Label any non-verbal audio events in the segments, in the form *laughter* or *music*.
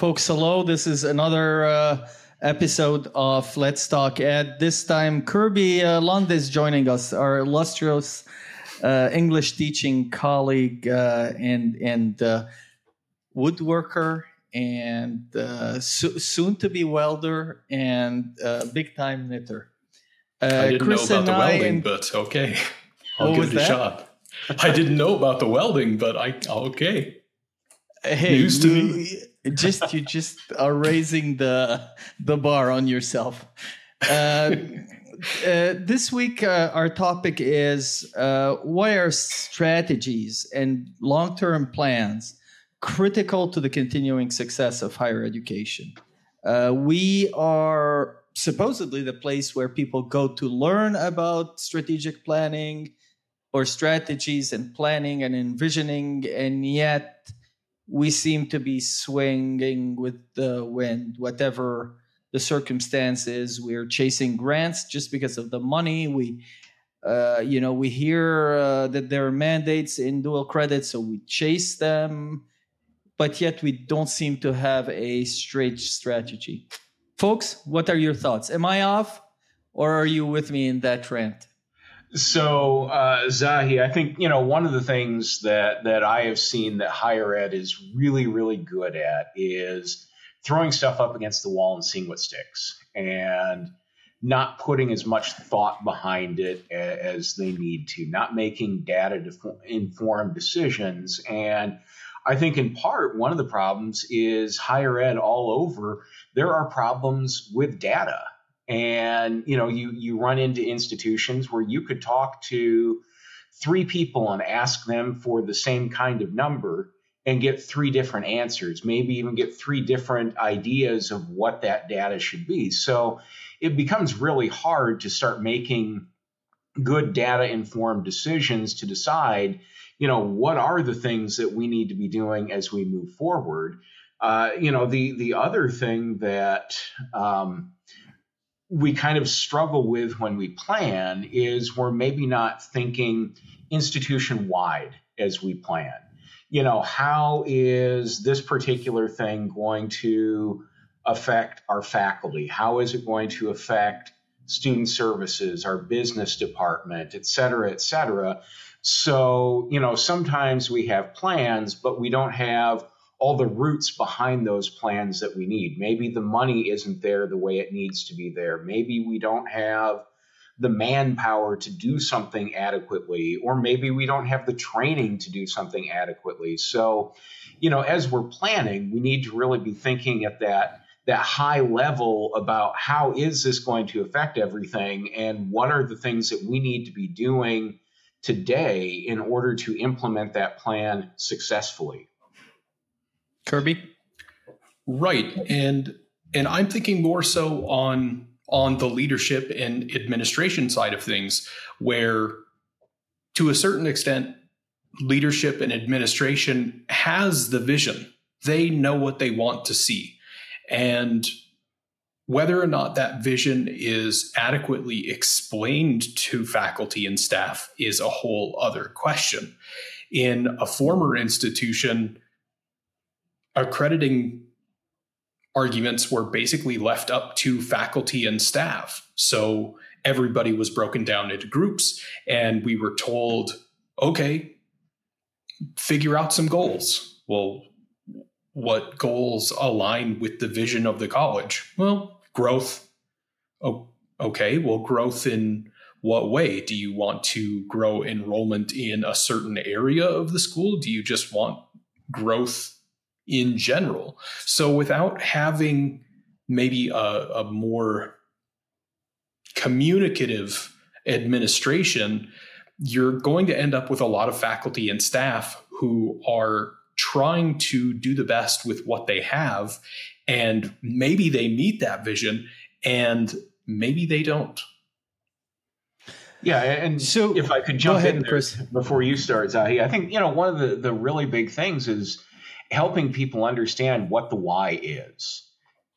Folks, hello. This is another uh, episode of Let's Talk Ed. This time, Kirby uh, Lund is joining us, our illustrious uh, English teaching colleague uh, and and uh, woodworker and uh, so, soon to be welder and uh, big time knitter. Uh, I didn't Chris know about the welding, and, but okay, *laughs* I'll give it a that? shot. I didn't know about the welding, but I okay. Hey, News to you, me. Just you just are raising the the bar on yourself. Uh, uh, this week, uh, our topic is uh, why are strategies and long term plans critical to the continuing success of higher education? Uh, we are supposedly the place where people go to learn about strategic planning or strategies and planning and envisioning, and yet we seem to be swinging with the wind, whatever the circumstances. We're chasing grants just because of the money. We, uh, you know, we hear uh, that there are mandates in dual credit, so we chase them, but yet we don't seem to have a straight strategy. Folks, what are your thoughts? Am I off, or are you with me in that rant? So, uh, Zahi, I think you know one of the things that that I have seen that higher ed is really, really good at is throwing stuff up against the wall and seeing what sticks, and not putting as much thought behind it as they need to, not making data informed decisions. And I think in part one of the problems is higher ed all over. There are problems with data and you know you you run into institutions where you could talk to three people and ask them for the same kind of number and get three different answers maybe even get three different ideas of what that data should be. So it becomes really hard to start making good data informed decisions to decide you know what are the things that we need to be doing as we move forward. Uh, you know the the other thing that um, we kind of struggle with when we plan is we're maybe not thinking institution wide as we plan. You know, how is this particular thing going to affect our faculty? How is it going to affect student services, our business department, et cetera, et cetera? So, you know, sometimes we have plans, but we don't have all the roots behind those plans that we need. Maybe the money isn't there the way it needs to be there. Maybe we don't have the manpower to do something adequately, or maybe we don't have the training to do something adequately. So, you know, as we're planning, we need to really be thinking at that that high level about how is this going to affect everything and what are the things that we need to be doing today in order to implement that plan successfully. Kirby? Right. And and I'm thinking more so on on the leadership and administration side of things where to a certain extent leadership and administration has the vision. They know what they want to see. And whether or not that vision is adequately explained to faculty and staff is a whole other question. In a former institution, accrediting arguments were basically left up to faculty and staff. So everybody was broken down into groups, and we were told, okay, figure out some goals. Well, what goals align with the vision of the college? Well, growth. Oh, okay, well, growth in what way? Do you want to grow enrollment in a certain area of the school? Do you just want growth in general. So without having maybe a, a more communicative administration, you're going to end up with a lot of faculty and staff who are trying to do the best with what they have. And maybe they meet that vision and maybe they don't. Yeah, and so if I could jump ahead, in there Chris. before you start, Zahi, I think you know one of the the really big things is helping people understand what the why is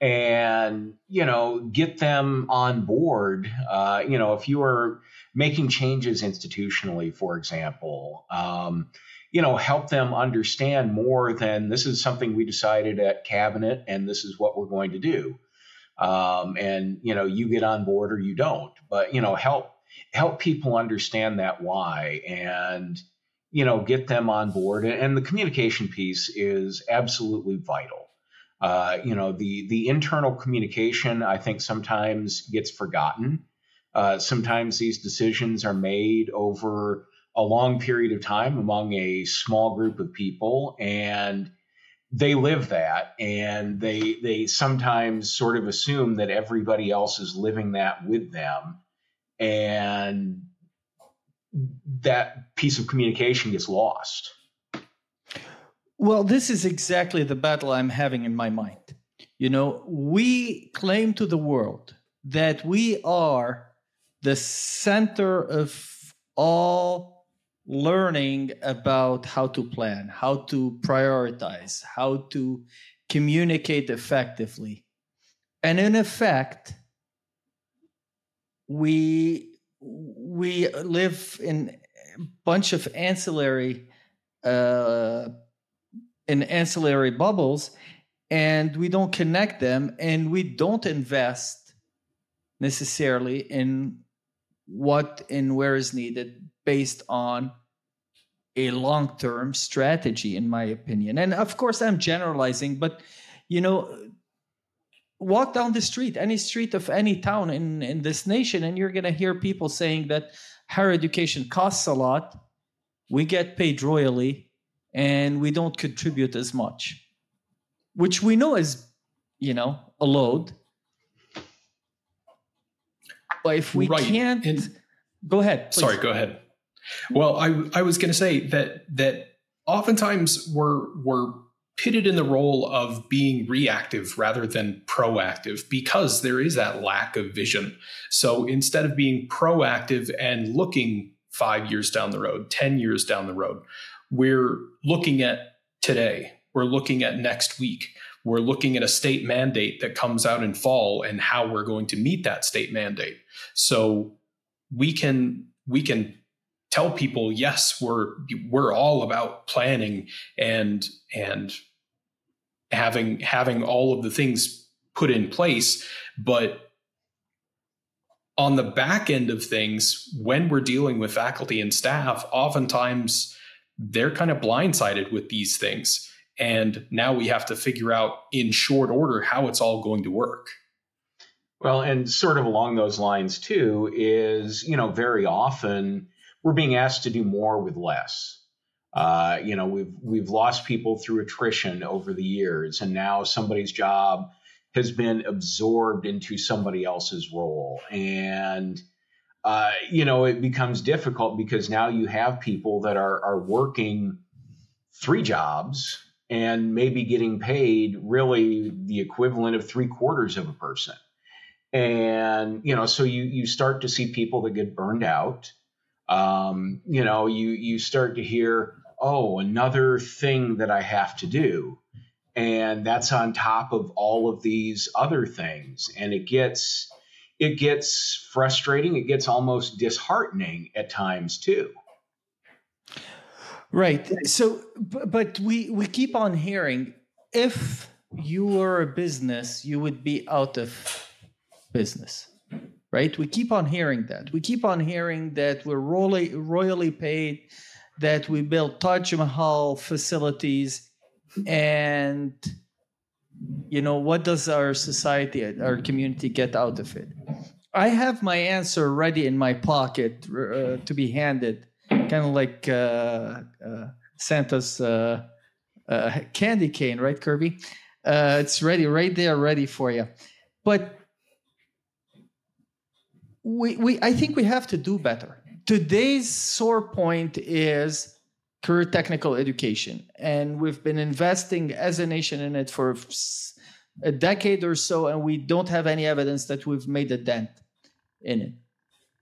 and you know get them on board uh, you know if you are making changes institutionally, for example. Um, you know, help them understand more than this is something we decided at cabinet and this is what we're going to do. Um, and you know, you get on board or you don't. But you know, help help people understand that why and you know get them on board. And the communication piece is absolutely vital. Uh, you know, the the internal communication I think sometimes gets forgotten. Uh, sometimes these decisions are made over a long period of time among a small group of people and they live that and they they sometimes sort of assume that everybody else is living that with them and that piece of communication gets lost well this is exactly the battle i'm having in my mind you know we claim to the world that we are the center of all learning about how to plan, how to prioritize, how to communicate effectively. And in effect, we we live in a bunch of ancillary uh, in ancillary bubbles and we don't connect them and we don't invest necessarily in what and where is needed based on a long term strategy, in my opinion. And of course, I'm generalizing, but you know, walk down the street, any street of any town in, in this nation, and you're going to hear people saying that higher education costs a lot, we get paid royally, and we don't contribute as much, which we know is, you know, a load. But if we right. can't, and, go ahead. Please. Sorry, go ahead. Well, I I was going to say that that oftentimes we're we're pitted in the role of being reactive rather than proactive because there is that lack of vision. So instead of being proactive and looking 5 years down the road, 10 years down the road, we're looking at today. We're looking at next week. We're looking at a state mandate that comes out in fall and how we're going to meet that state mandate. So we can we can tell people yes we're we're all about planning and and having having all of the things put in place but on the back end of things when we're dealing with faculty and staff oftentimes they're kind of blindsided with these things and now we have to figure out in short order how it's all going to work well and sort of along those lines too is you know very often we're being asked to do more with less. Uh, you know, we've we've lost people through attrition over the years, and now somebody's job has been absorbed into somebody else's role, and uh, you know it becomes difficult because now you have people that are are working three jobs and maybe getting paid really the equivalent of three quarters of a person, and you know, so you you start to see people that get burned out. Um, you know, you you start to hear, oh, another thing that I have to do, and that's on top of all of these other things, and it gets it gets frustrating. It gets almost disheartening at times too. Right. So, but we we keep on hearing if you were a business, you would be out of business right? We keep on hearing that. We keep on hearing that we're royally, royally paid, that we build Taj Mahal facilities, and you know what does our society, our community get out of it? I have my answer ready in my pocket uh, to be handed, kind of like uh, uh, Santa's uh, uh, candy cane, right, Kirby? Uh, it's ready, right there, ready for you. But we, we I think we have to do better. Today's sore point is career technical education, and we've been investing as a nation in it for a decade or so, and we don't have any evidence that we've made a dent in it.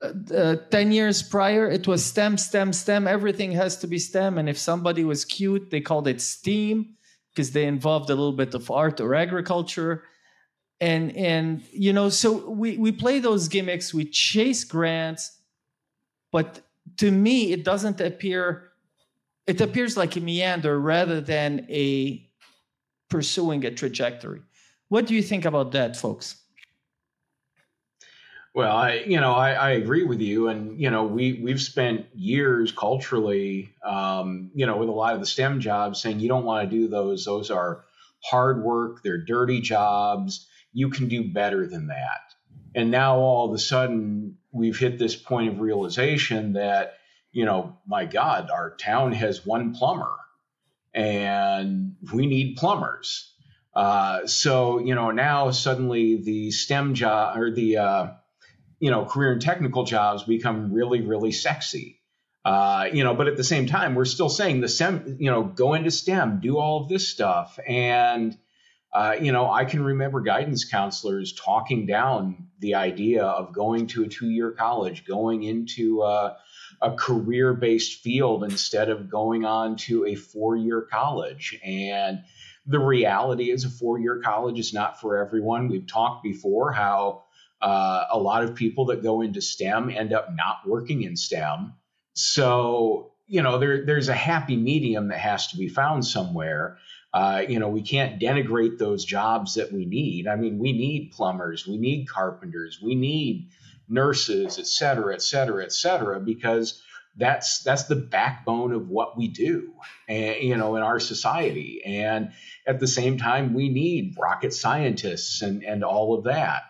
Uh, uh, 10 years prior, it was STEM, STEM, STEM. Everything has to be STEM. And if somebody was cute, they called it STEAM because they involved a little bit of art or agriculture and and you know so we we play those gimmicks we chase grants but to me, it doesn't appear. It appears like a meander rather than a pursuing a trajectory. What do you think about that, folks? Well, I, you know, I, I, agree with you, and you know, we we've spent years culturally, um, you know, with a lot of the STEM jobs, saying you don't want to do those; those are hard work, they're dirty jobs. You can do better than that. And now all of a sudden, we've hit this point of realization that, you know, my God, our town has one plumber, and we need plumbers. Uh, so you know now suddenly the STEM job or the uh, you know career and technical jobs become really really sexy. Uh, you know, but at the same time, we're still saying the STEM, you know, go into STEM, do all of this stuff, and uh, you know, I can remember guidance counselors talking down the idea of going to a two-year college, going into a, a career-based field instead of going on to a four-year college, and the reality is a four year college is not for everyone. We've talked before how uh, a lot of people that go into STEM end up not working in STEM. So, you know, there, there's a happy medium that has to be found somewhere. Uh, you know, we can't denigrate those jobs that we need. I mean, we need plumbers, we need carpenters, we need nurses, et cetera, et cetera, et cetera, because that's that's the backbone of what we do and you know in our society and at the same time we need rocket scientists and and all of that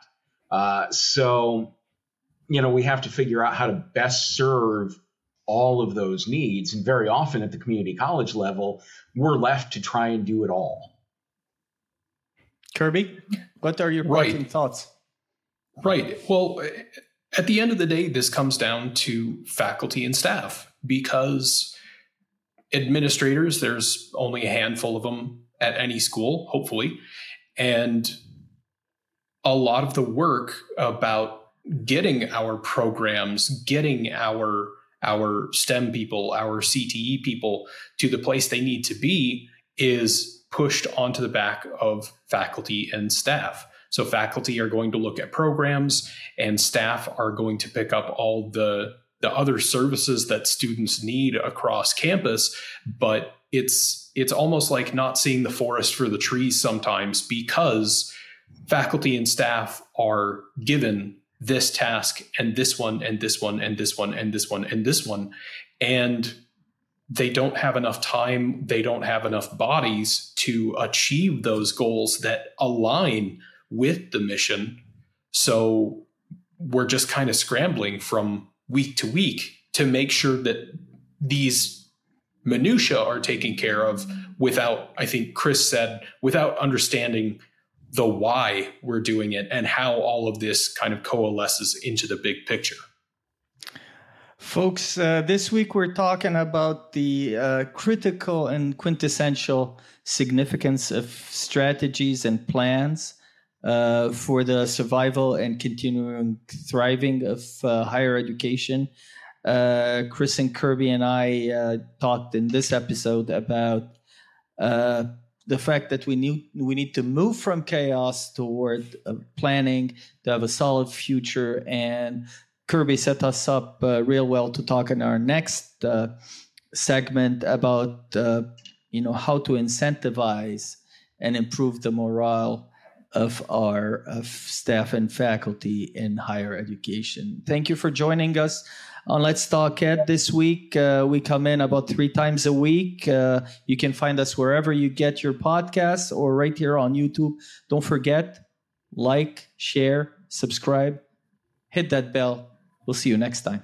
uh, so you know we have to figure out how to best serve all of those needs and very often at the community college level we're left to try and do it all kirby what are your right. thoughts right well at the end of the day, this comes down to faculty and staff because administrators, there's only a handful of them at any school, hopefully. And a lot of the work about getting our programs, getting our our STEM people, our CTE people to the place they need to be is pushed onto the back of faculty and staff. So faculty are going to look at programs and staff are going to pick up all the the other services that students need across campus, but it's it's almost like not seeing the forest for the trees sometimes because faculty and staff are given this task and this one and this one and this one and this one and this one and they don't have enough time they don't have enough bodies to achieve those goals that align with the mission. So we're just kind of scrambling from week to week to make sure that these minutia are taken care of without i think chris said without understanding the why we're doing it and how all of this kind of coalesces into the big picture folks uh, this week we're talking about the uh, critical and quintessential significance of strategies and plans uh, for the survival and continuing thriving of uh, higher education. Uh, Chris and Kirby and I uh, talked in this episode about the fact that we need we need to move from chaos toward uh, planning to have a solid future. And Kirby set us up uh, real well to talk in our next uh, segment about you know how to incentivize and improve the morale of our of staff and faculty in higher education. Thank you for joining us on Let's Talk Ed this week. Uh, we come in about three times a week. Uh, you can find us wherever you get your podcasts or right here on YouTube. Don't forget, like, share, subscribe, hit that bell. We'll see you next time.